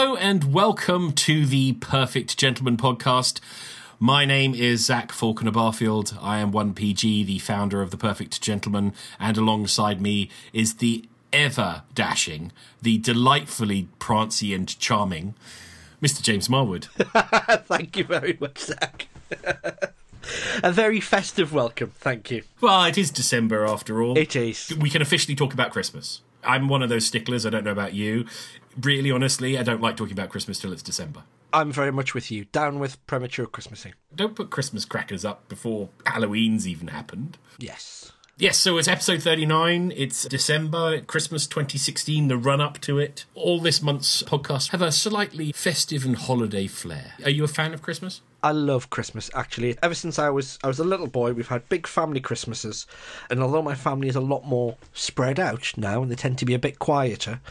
Hello and welcome to the Perfect Gentleman podcast. My name is Zach Falconer Barfield. I am 1PG, the founder of the Perfect Gentleman, and alongside me is the ever dashing, the delightfully prancy and charming Mr. James Marwood. Thank you very much, Zach. A very festive welcome, thank you. Well, it is December after all. It is. We can officially talk about Christmas. I'm one of those sticklers. I don't know about you. Really, honestly, I don't like talking about Christmas till it's December. I'm very much with you. Down with premature Christmasing. Don't put Christmas crackers up before Halloween's even happened. Yes. Yes, so it's episode 39. It's December, Christmas 2016, the run up to it. All this month's podcasts have a slightly festive and holiday flair. Are you a fan of Christmas? I love Christmas actually. Ever since I was I was a little boy, we've had big family Christmases, and although my family is a lot more spread out now and they tend to be a bit quieter,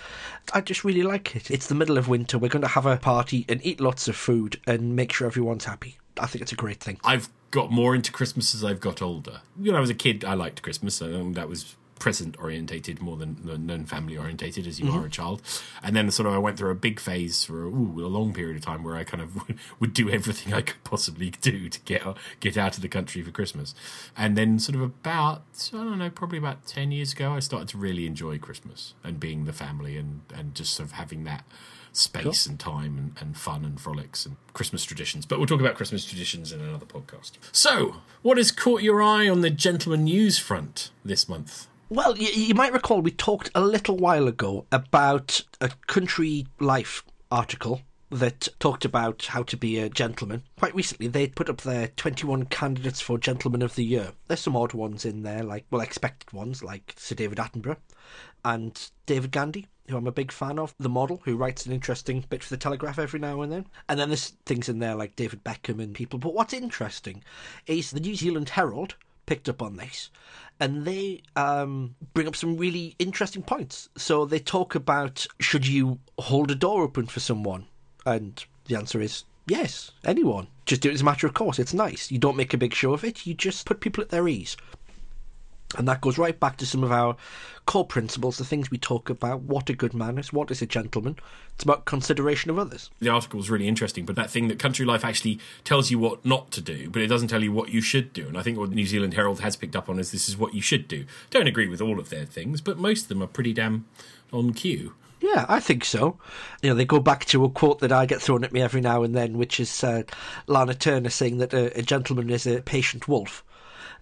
I just really like it. It's the middle of winter. We're going to have a party and eat lots of food and make sure everyone's happy. I think it's a great thing. I've got more into Christmas as I've got older. When I was a kid, I liked Christmas, and that was present orientated more than than family orientated as you mm-hmm. are a child. And then sort of I went through a big phase for ooh, a long period of time where I kind of would do everything I could possibly do to get get out of the country for Christmas. And then sort of about I don't know, probably about ten years ago, I started to really enjoy Christmas and being the family and and just sort of having that space and time and, and fun and frolics and Christmas traditions. But we'll talk about Christmas traditions in another podcast. So, what has caught your eye on the gentleman news front this month? Well, you, you might recall we talked a little while ago about a country life article that talked about how to be a gentleman. Quite recently, they put up their 21 candidates for Gentleman of the Year. There's some odd ones in there, like, well, expected ones, like Sir David Attenborough and David Gandy who I'm a big fan of, the model who writes an interesting bit for the Telegraph every now and then. And then there's things in there like David Beckham and people. But what's interesting is the New Zealand Herald picked up on this and they um, bring up some really interesting points. So they talk about should you hold a door open for someone? And the answer is yes, anyone. Just do it as a matter of course. It's nice. You don't make a big show of it, you just put people at their ease. And that goes right back to some of our core principles, the things we talk about, what a good man is, what is a gentleman. It's about consideration of others. The article was really interesting, but that thing that Country Life actually tells you what not to do, but it doesn't tell you what you should do. And I think what the New Zealand Herald has picked up on is this is what you should do. Don't agree with all of their things, but most of them are pretty damn on cue. Yeah, I think so. You know, they go back to a quote that I get thrown at me every now and then, which is uh, Lana Turner saying that a, a gentleman is a patient wolf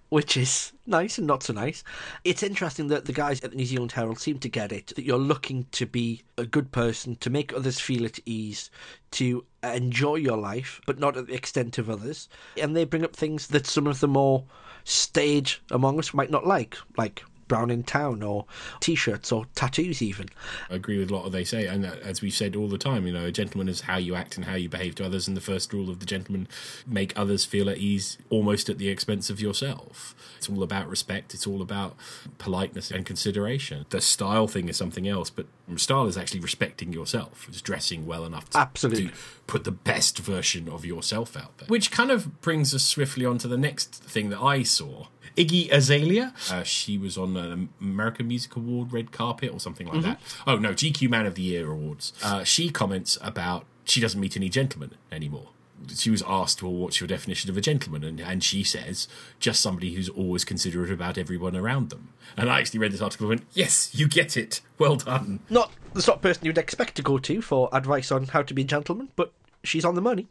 which is nice and not so nice. It's interesting that the guys at the New Zealand Herald seem to get it that you're looking to be a good person, to make others feel at ease, to enjoy your life, but not at the extent of others. And they bring up things that some of the more stage among us might not like, like brown in town or t-shirts or tattoos even. I agree with a lot of they say and as we've said all the time you know a gentleman is how you act and how you behave to others and the first rule of the gentleman make others feel at ease almost at the expense of yourself. It's all about respect it's all about politeness and consideration. The style thing is something else but style is actually respecting yourself it's dressing well enough to, absolutely. to put the best version of yourself out there. Which kind of brings us swiftly on to the next thing that i saw Iggy Azalea. Uh, she was on an American Music Award red carpet or something like mm-hmm. that. Oh no, GQ Man of the Year awards. Uh, she comments about she doesn't meet any gentlemen anymore. She was asked, "Well, what's your definition of a gentleman?" And, and she says, "Just somebody who's always considerate about everyone around them." And I actually read this article and went, "Yes, you get it. Well done." Not the sort of person you'd expect to go to for advice on how to be a gentleman, but she's on the money.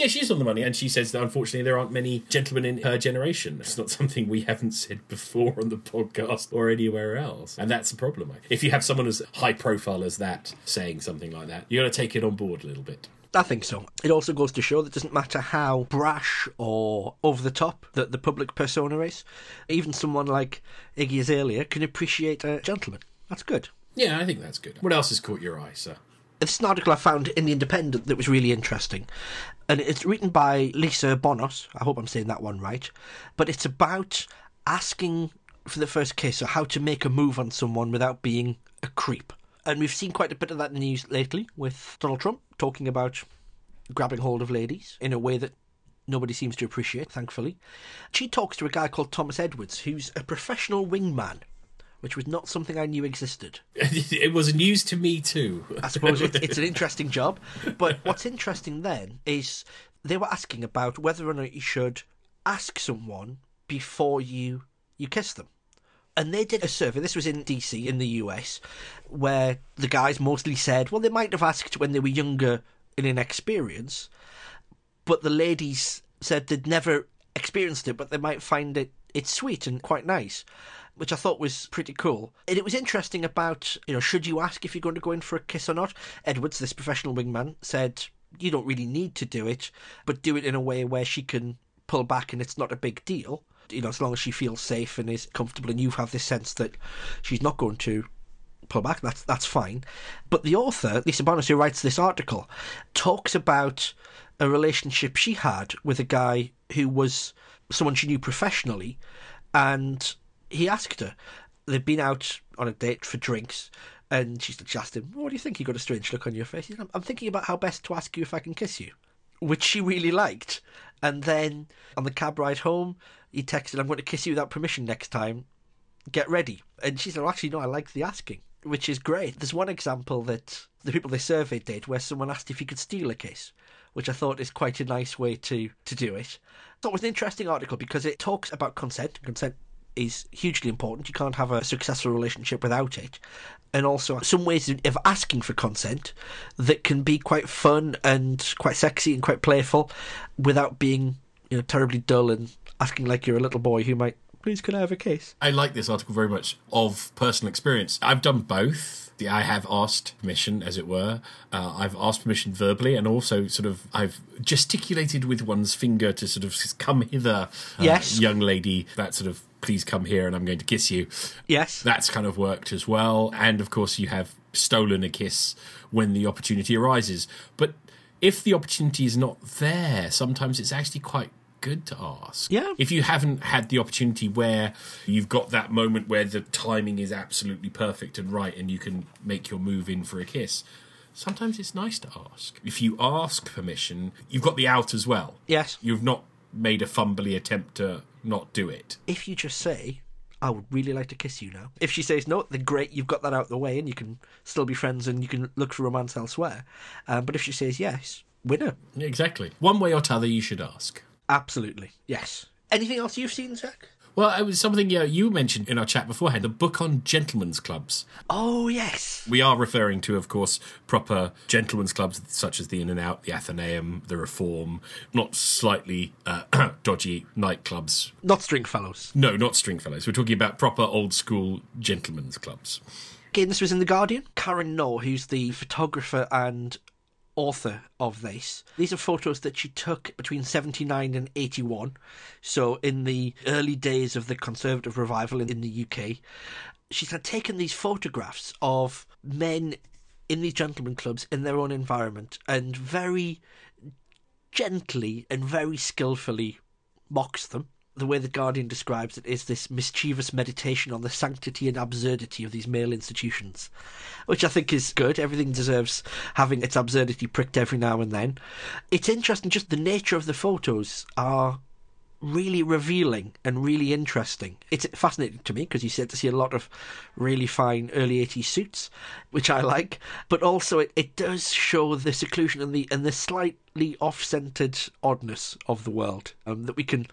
Yeah, she's on the money, and she says that unfortunately there aren't many gentlemen in her generation. It's not something we haven't said before on the podcast or anywhere else, and that's a problem. If you have someone as high profile as that saying something like that, you got to take it on board a little bit. I think so. It also goes to show that it doesn't matter how brash or over the top that the public persona is, even someone like Iggy Azalea can appreciate a gentleman. That's good. Yeah, I think that's good. What else has caught your eye, sir? This an article I found in The Independent that was really interesting. And it's written by Lisa Bonos. I hope I'm saying that one right. But it's about asking for the first kiss or how to make a move on someone without being a creep. And we've seen quite a bit of that in the news lately with Donald Trump talking about grabbing hold of ladies in a way that nobody seems to appreciate, thankfully. She talks to a guy called Thomas Edwards, who's a professional wingman which was not something I knew existed. it was news to me too. I suppose it's, it's an interesting job. But what's interesting then is they were asking about whether or not you should ask someone before you you kiss them. And they did a survey, this was in DC in the US, where the guys mostly said, well, they might have asked when they were younger and inexperienced, but the ladies said they'd never experienced it, but they might find it it's sweet and quite nice which I thought was pretty cool. And it was interesting about, you know, should you ask if you're going to go in for a kiss or not? Edwards, this professional wingman, said you don't really need to do it, but do it in a way where she can pull back and it's not a big deal. You know, as long as she feels safe and is comfortable, and you have this sense that she's not going to pull back, that's that's fine. But the author, Lisa Bonos, who writes this article, talks about a relationship she had with a guy who was someone she knew professionally, and he asked her. They'd been out on a date for drinks, and she asked him, "What do you think?" You got a strange look on your face. He Said, "I'm thinking about how best to ask you if I can kiss you," which she really liked. And then on the cab ride home, he texted, "I'm going to kiss you without permission next time. Get ready." And she said, well, "Actually, no, I like the asking." Which is great. There's one example that the people they surveyed did where someone asked if he could steal a kiss, which I thought is quite a nice way to, to do it. Thought it was an interesting article because it talks about consent. Consent is hugely important. You can't have a successful relationship without it. And also some ways of asking for consent that can be quite fun and quite sexy and quite playful without being, you know, terribly dull and asking like you're a little boy who might please can I have a kiss? I like this article very much of personal experience. I've done both. I have asked permission, as it were. Uh, I've asked permission verbally, and also sort of I've gesticulated with one's finger to sort of come hither, uh, yes, young lady. That sort of please come here and I'm going to kiss you. Yes. That's kind of worked as well. And of course, you have stolen a kiss when the opportunity arises. But if the opportunity is not there, sometimes it's actually quite good to ask. Yeah. If you haven't had the opportunity where you've got that moment where the timing is absolutely perfect and right and you can make your move in for a kiss, sometimes it's nice to ask. If you ask permission, you've got the out as well. Yes. You've not made a fumbly attempt to not do it. If you just say, I would really like to kiss you now. If she says no, then great, you've got that out of the way and you can still be friends and you can look for romance elsewhere. Um, but if she says yes, winner. Exactly. One way or t'other, you should ask. Absolutely. Yes. Anything else you've seen, Zach? Well, it was something yeah, you mentioned in our chat beforehand the book on gentlemen's clubs. Oh, yes. We are referring to, of course, proper gentlemen's clubs such as the In and Out, the Athenaeum, the Reform, not slightly uh, dodgy nightclubs. Not Stringfellows. No, not Stringfellows. We're talking about proper old school gentlemen's clubs. Again, this was in The Guardian. Karen Knorr, who's the photographer and author of this. These are photos that she took between 79 and 81, so in the early days of the Conservative revival in the UK. She's had taken these photographs of men in these gentlemen clubs in their own environment and very gently and very skillfully mocks them the way the Guardian describes it is this mischievous meditation on the sanctity and absurdity of these male institutions, which I think is good. Everything deserves having its absurdity pricked every now and then. It's interesting, just the nature of the photos are really revealing and really interesting. It's fascinating to me because you get to see a lot of really fine early 80s suits, which I like, but also it, it does show the seclusion and the and the slightly off-centered oddness of the world um, that we can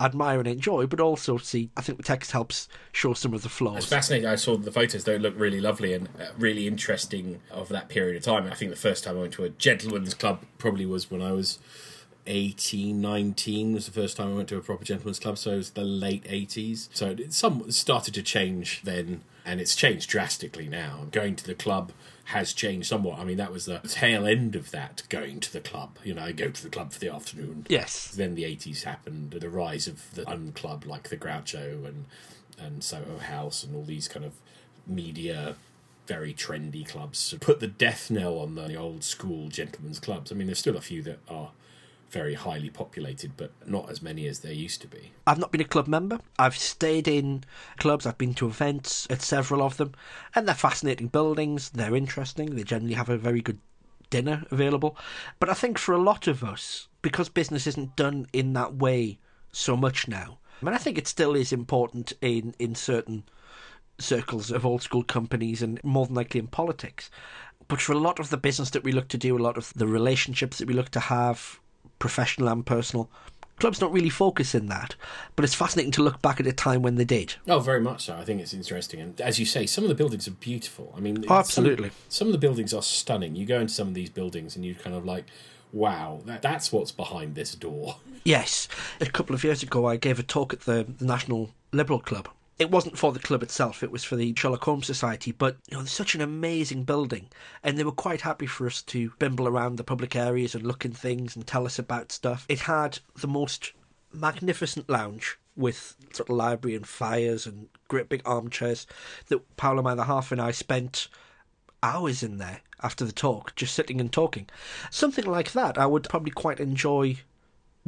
admire and enjoy, but also see. I think the text helps show some of the flaws. It's fascinating. I saw the photos; they look really lovely and uh, really interesting of that period of time. I think the first time I went to a gentleman's club probably was when I was 18, 19 was the first time I went to a proper gentleman's club. So it was the late 80s. So it some started to change then, and it's changed drastically now. Going to the club has changed somewhat. I mean, that was the tail end of that going to the club. You know, I go to the club for the afternoon. Yes. Then the 80s happened, the rise of the unclub like the Groucho and and Soho House and all these kind of media very trendy clubs put the death knell on the old school gentlemen's clubs. I mean, there's still a few that are very highly populated, but not as many as there used to be. I've not been a club member. I've stayed in clubs, I've been to events at several of them, and they're fascinating buildings, they're interesting, they generally have a very good dinner available. But I think for a lot of us, because business isn't done in that way so much now, I mean, I think it still is important in, in certain circles of old school companies and more than likely in politics. But for a lot of the business that we look to do, a lot of the relationships that we look to have, professional and personal, clubs don't really focus in that. But it's fascinating to look back at a time when they did. Oh, very much so. I think it's interesting, and as you say, some of the buildings are beautiful. I mean, Oh, absolutely. Some, some of the buildings are stunning. You go into some of these buildings, and you kind of like, wow, that, that's what's behind this door. Yes. A couple of years ago, I gave a talk at the National Liberal Club. It wasn't for the club itself, it was for the Sherlock Holmes Society, but you know, it's such an amazing building, and they were quite happy for us to bimble around the public areas and look in things and tell us about stuff. It had the most magnificent lounge with sort of library and fires and great big armchairs that Paolo my other half and I spent hours in there after the talk, just sitting and talking. Something like that I would probably quite enjoy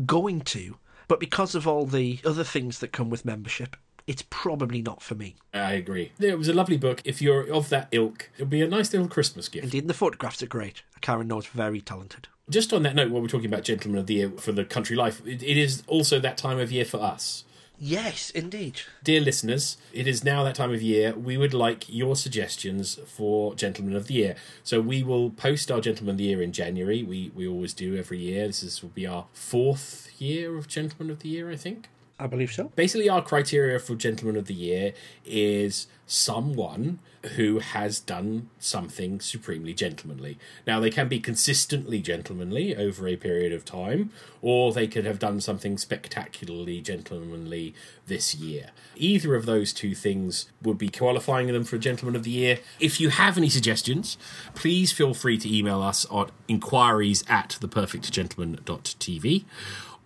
going to, but because of all the other things that come with membership, it's probably not for me. I agree. It was a lovely book. If you're of that ilk, it'll be a nice little Christmas gift. Indeed, and the photographs are great. Karen Knorr's very talented. Just on that note, while we're talking about Gentlemen of the Year for the country life, it, it is also that time of year for us. Yes, indeed. Dear listeners, it is now that time of year. We would like your suggestions for Gentlemen of the Year. So we will post our Gentlemen of the Year in January. We we always do every year. This is, will be our fourth year of Gentlemen of the Year, I think. I believe so. Basically, our criteria for Gentleman of the Year is someone who has done something supremely gentlemanly. Now, they can be consistently gentlemanly over a period of time, or they could have done something spectacularly gentlemanly this year. Either of those two things would be qualifying them for a Gentleman of the Year. If you have any suggestions, please feel free to email us at inquiries at theperfectgentleman.tv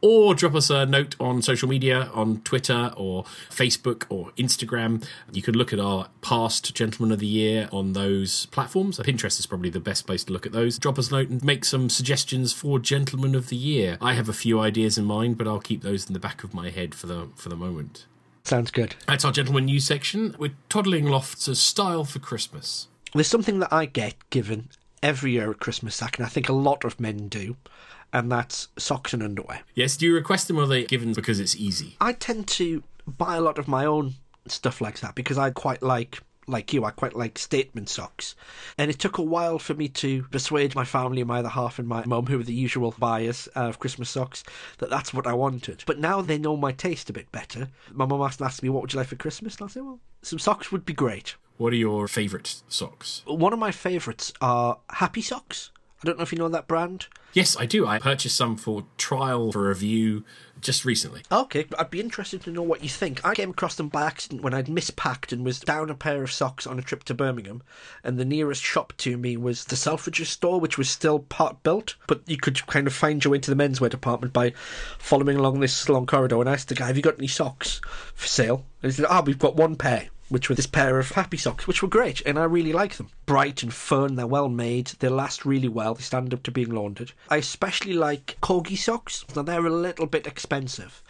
or drop us a note on social media on Twitter or Facebook or Instagram. You can look at our past Gentleman of the Year on those platforms. Pinterest is probably the best place to look at those. Drop us a note and make some suggestions for Gentleman of the Year. I have a few ideas in mind, but I'll keep those in the back of my head for the for the moment. Sounds good. That's our Gentleman News section. We're toddling lofts of style for Christmas. There's something that I get given every year at Christmas, Zach, and I think a lot of men do, and that's socks and underwear. Yes, do you request them or are they given because it's easy? I tend to buy a lot of my own stuff like that because I quite like like you, I quite like statement socks. And it took a while for me to persuade my family, and my other half, and my mum, who were the usual buyers uh, of Christmas socks, that that's what I wanted. But now they know my taste a bit better. My mum asked, asked me, What would you like for Christmas? And I said, Well, some socks would be great. What are your favourite socks? One of my favourites are Happy Socks. I don't know if you know that brand. Yes, I do. I purchased some for trial for review just recently. Okay, I'd be interested to know what you think. I came across them by accident when I'd mispacked and was down a pair of socks on a trip to Birmingham, and the nearest shop to me was the Selfridges store, which was still part built, but you could kind of find your way into the menswear department by following along this long corridor. And I asked the guy, "Have you got any socks for sale?" And he said, "Ah, we've got one pair." Which were this pair of happy socks, which were great, and I really like them. Bright and fun, they're well made, they last really well, they stand up to being laundered. I especially like corgi socks. Now they're a little bit expensive.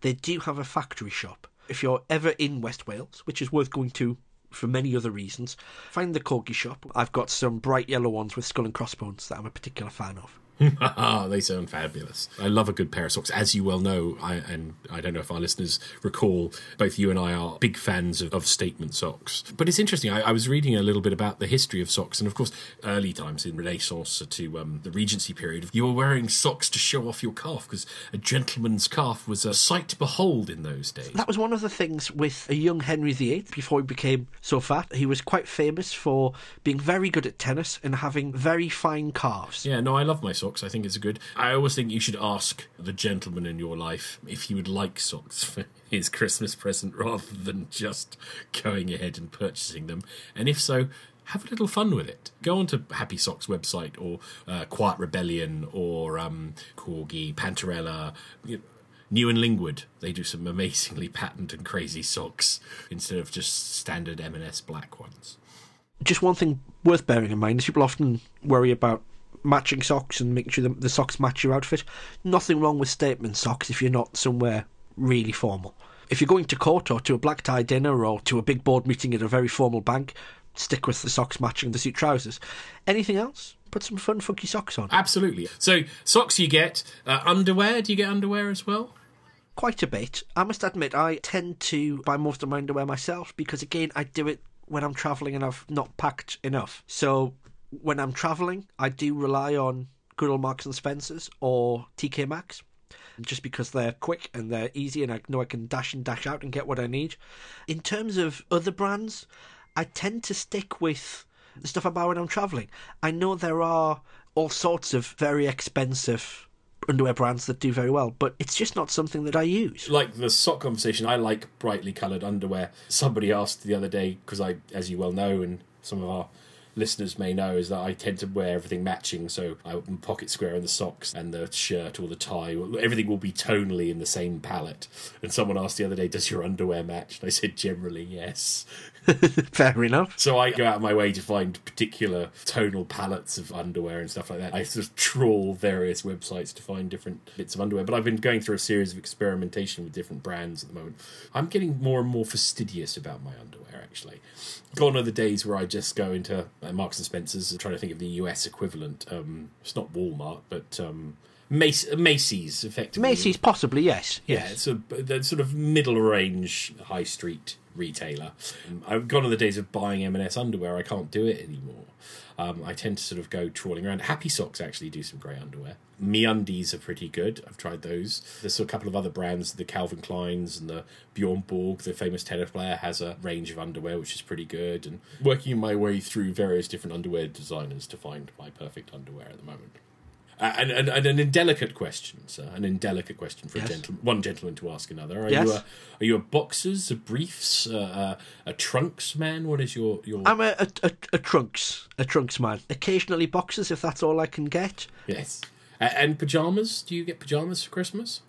They do have a factory shop. If you're ever in West Wales, which is worth going to for many other reasons, find the corgi shop. I've got some bright yellow ones with skull and crossbones that I'm a particular fan of. they sound fabulous. I love a good pair of socks, as you well know. I, and I don't know if our listeners recall, both you and I are big fans of, of statement socks. But it's interesting. I, I, was reading a little bit about the history of socks, and of course, early times in Renaissance to um, the Regency period, you were wearing socks to show off your calf because a gentleman's calf was a sight to behold in those days. That was one of the things with a young Henry VIII before he became so fat. He was quite famous for being very good at tennis and having very fine calves. Yeah, no, I love my socks. I think it's good. I always think you should ask the gentleman in your life if he would like socks for his Christmas present rather than just going ahead and purchasing them. And if so, have a little fun with it. Go onto Happy Socks website or uh, Quiet Rebellion or um, Corgi, Pantherella. You know, New and Lingwood, they do some amazingly patent and crazy socks instead of just standard M&S black ones. Just one thing worth bearing in mind is people often worry about matching socks and making sure the, the socks match your outfit. Nothing wrong with statement socks if you're not somewhere really formal. If you're going to court or to a black tie dinner or to a big board meeting at a very formal bank, stick with the socks matching the suit trousers. Anything else? Put some fun, funky socks on. Absolutely. So, socks you get. Uh, underwear, do you get underwear as well? quite a bit. I must admit, I tend to buy most of my underwear myself because, again, I do it when I'm travelling and I've not packed enough. So when I'm travelling, I do rely on good old Marks and Spencers or TK Maxx just because they're quick and they're easy and I know I can dash and dash out and get what I need. In terms of other brands, I tend to stick with the stuff I buy when I'm travelling. I know there are all sorts of very expensive underwear brands that do very well, but it's just not something that I use. Like the sock conversation, I like brightly coloured underwear. Somebody asked the other day, because I, as you well know, and some of our listeners may know is that I tend to wear everything matching. So I pocket square in the socks and the shirt or the tie. Everything will be tonally in the same palette. And someone asked the other day, "Does your underwear match?" And I said, "Generally, yes." Fair enough. So I go out of my way to find particular tonal palettes of underwear and stuff like that. I sort of trawl various websites to find different bits of underwear. But I've been going through a series of experimentation with different brands at the moment. I'm getting more and more fastidious about my underwear, actually. Gone are the days where I just go into uh, Marks and Spencers. I'm trying to think of the US equivalent. Um, it's not Walmart, but um, Mac- Macy's, effectively. Macy's, possibly, yes. Yeah, it's a the sort of middle range high street retailer. Um, I've gone on the days of buying M&S underwear. I can't do it anymore. Um, I tend to sort of go trawling around. Happy Socks actually do some great underwear. MeUndies are pretty good. I've tried those. There's a couple of other brands, the Calvin Kleins and the Bjorn Borg, the famous tennis player, has a range of underwear which is pretty good. And working my way through various different underwear designers to find my perfect underwear at the moment. Uh, and, and, and, an indelicate question, sir. An indelicate question for yes. a gentleman, one gentleman to ask another. Are yes. you a are you a boxers, a briefs, uh, a trunks man? What is your your? I'm a, a, a, trunks a trunks man. Occasionally boxers if that's all I can get. Yes. Uh, and pajamas? Do you get pajamas for Christmas?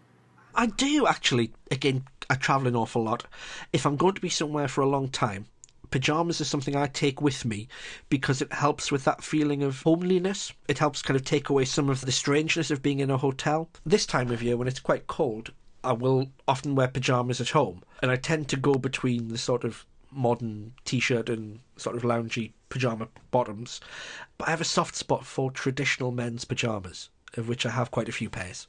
I do actually. Again, I travel an awful lot. If I'm going to be somewhere for a long time, pajamas is something I take with me because it helps with that feeling of homeliness. It helps kind of take away some of the strangeness of being in a hotel. This time of year, when it's quite cold, I will often wear pajamas at home, and I tend to go between the sort of modern t-shirt and sort of loungy pajama bottoms. But I have a soft spot for traditional men's pajamas, of which I have quite a few pairs,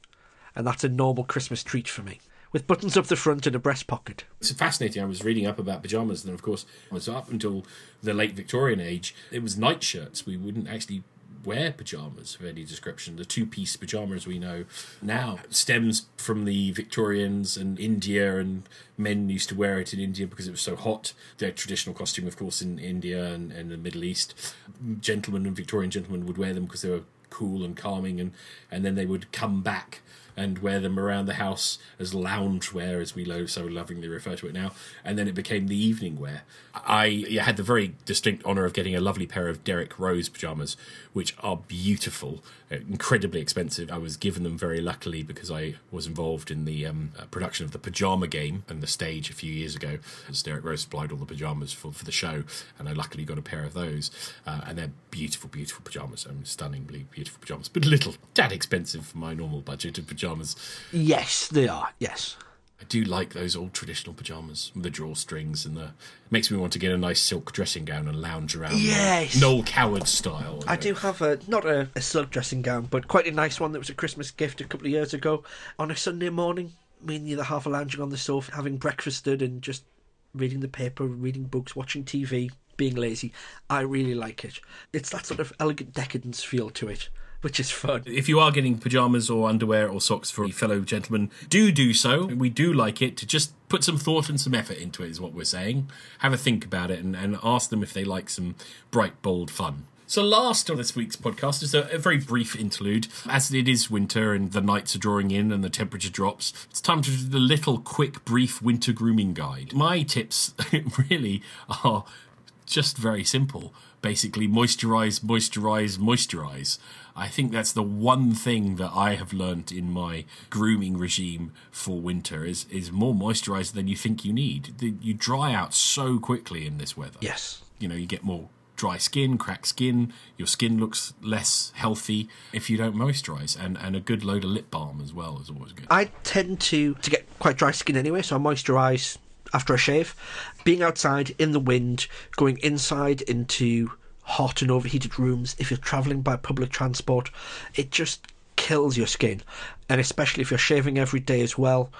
and that's a normal Christmas treat for me with buttons up the front and a breast pocket. It's fascinating. I was reading up about pajamas, and of course, it was up until the late Victorian age. It was nightshirts. We wouldn't actually wear pajamas of any description. The two piece pajamas we know now stems from the Victorians and India, and men used to wear it in India because it was so hot. Their traditional costume, of course, in India and, and the Middle East. Gentlemen and Victorian gentlemen would wear them because they were cool and calming, and, and then they would come back and wear them around the house as loungewear, as we so lovingly refer to it now. And then it became the evening wear. I had the very distinct honour of getting a lovely pair of Derek Rose pyjamas, which are beautiful, uh, incredibly expensive. I was given them very luckily because I was involved in the um, uh, production of the Pyjama Game and the stage a few years ago. As Derek Rose supplied all the pyjamas for, for the show, and I luckily got a pair of those. Uh, and they're beautiful, beautiful pyjamas. I mean, stunningly beautiful pyjamas, but a little tad expensive for my normal budget of pyjamas. Yes, they are. Yes. I do like those old traditional pajamas with the drawstrings and the makes me want to get a nice silk dressing gown and lounge around. Yes, Noel Coward style. I do have a not a, a silk dressing gown, but quite a nice one that was a Christmas gift a couple of years ago. On a Sunday morning, me and the other half are lounging on the sofa, having breakfasted and just reading the paper, reading books, watching TV, being lazy. I really like it. It's that sort of elegant decadence feel to it which is fun. If you are getting pajamas or underwear or socks for a fellow gentleman, do do so. We do like it to just put some thought and some effort into it, is what we're saying. Have a think about it and, and ask them if they like some bright, bold fun. So, last on this week's podcast is a, a, very brief interlude. As it is winter and the nights are drawing in and the temperature drops, it's time to do the little, quick, brief winter grooming guide. My tips really are just very simple. Basically, moisturize, moisturize, moisturize. I think that's the one thing that I have learnt in my grooming regime for winter is is more moisturizer than you think you need. You dry out so quickly in this weather. Yes. You know, you get more dry skin, cracked skin, your skin looks less healthy if you don't moisturize and, and a good load of lip balm as well is always good. I tend to to get quite dry skin anyway, so I moisturize after a shave. Being outside in the wind, going inside into hot and overheated rooms, if you're travelling by public transport, it just kills your skin. And especially if you're shaving every day as well,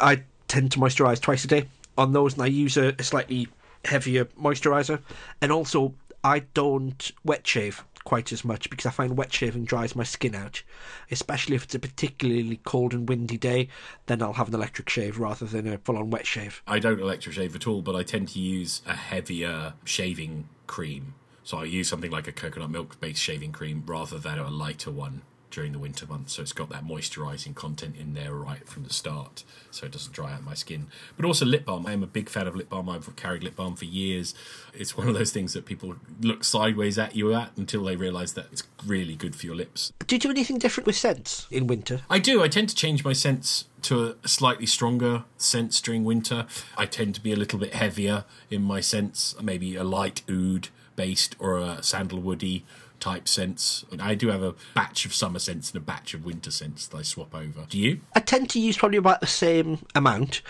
I tend to moisturise twice a day on those, and I use a, slightly heavier moisturiser. And also, I don't wet shave quite as much because I find wet shaving dries my skin out, especially if it's a particularly cold and windy day. Then I'll have an electric shave rather than a full-on wet shave. I don't electric shave at all, but I tend to use a heavier shaving cream. So I use something like a coconut milk based shaving cream rather than a lighter one during the winter months. So it's got that moisturising content in there right from the start, so it doesn't dry out my skin. But also lip balm. I am a big fan of lip balm. I've carried lip balm for years. It's one of those things that people look sideways at you at until they realise that it's really good for your lips. Do you do anything different with scents in winter? I do. I tend to change my scents to a slightly stronger scents during winter. I tend to be a little bit heavier in my scents, maybe a light oud based or a sandalwoody type scents. I do have a batch of summer scents and a batch of winter scents that I swap over. Do you? I tend to use probably about the same amount,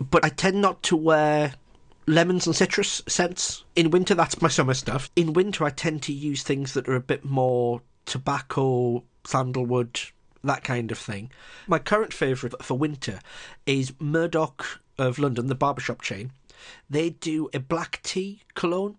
but I tend not to wear lemons and citrus scents. In winter, that's my summer stuff. In winter, I tend to use things that are a bit more tobacco, sandalwood, that kind of thing. My current favourite for winter is Murdock of London, the barbershop chain. They do a black tea cologne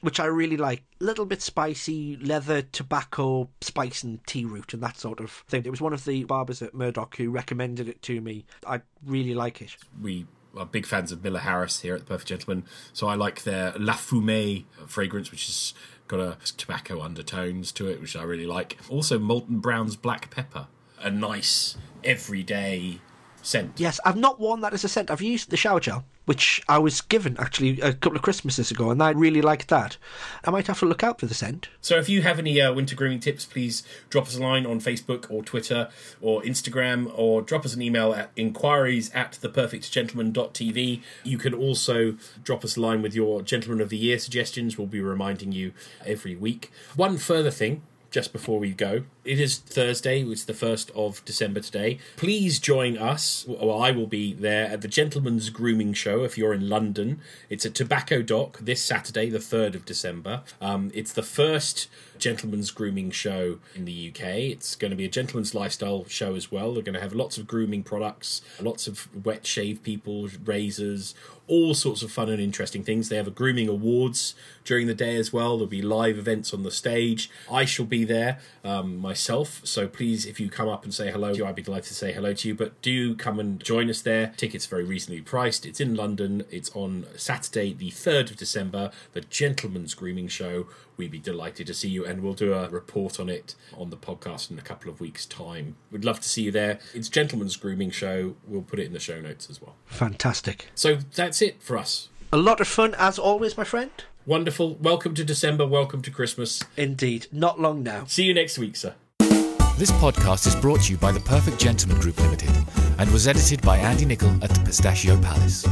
which I really like. A little bit spicy, leather, tobacco, spice, and tea root, and that sort of thing. It was one of the barbers at Murdock who recommended it to me. I really like it. We are big fans of Miller Harris here at the Perfect Gentleman, so I like their La Fumée fragrance, which has got a tobacco undertones to it, which I really like. Also, Molton Brown's Black Pepper, a nice everyday scent. Yes, I've not worn that as a scent. I've used the shower gel, which I was given actually a couple of Christmases ago, and I really liked that. I might have to look out for the scent. So if you have any uh, winter grooming tips, please drop us a line on Facebook or Twitter or Instagram, or drop us an email at inquiries at theperfectgentleman.tv. You can also drop us a line with your Gentleman of the Year suggestions. We'll be reminding you every week. One further thing just before we go. It is Thursday, it's the 1st of December today. Please join us, well, I will be there at the Gentleman's Grooming Show if you're in London. It's at Tobacco Dock this Saturday, the 3rd of December. Um, it's the first gentleman's grooming show in the UK. It's going to be a gentleman's lifestyle show as well. They're going to have lots of grooming products, lots of wet shave people, razors, all sorts of fun and interesting things. They have a grooming awards during the day as well. There'll be live events on the stage. I shall be there um, myself, so please, if you come up and say hello, I'd be delighted to say hello to you. But do come and join us there. Tickets very reasonably priced. It's in London. It's on Saturday, the third of December. The Gentleman's Grooming Show we'd be delighted to see you and we'll do a report on it on the podcast in a couple of weeks' time. We'd love to see you there. It's Gentleman's Grooming Show. We'll put it in the show notes as well. Fantastic. So that's it for us. A lot of fun as always, my friend. Wonderful. Welcome to December. Welcome to Christmas. Indeed. Not long now. See you next week, sir. This podcast is brought to you by the Perfect Gentleman Group Limited and was edited by Andy Nichol at the Pistachio Palace.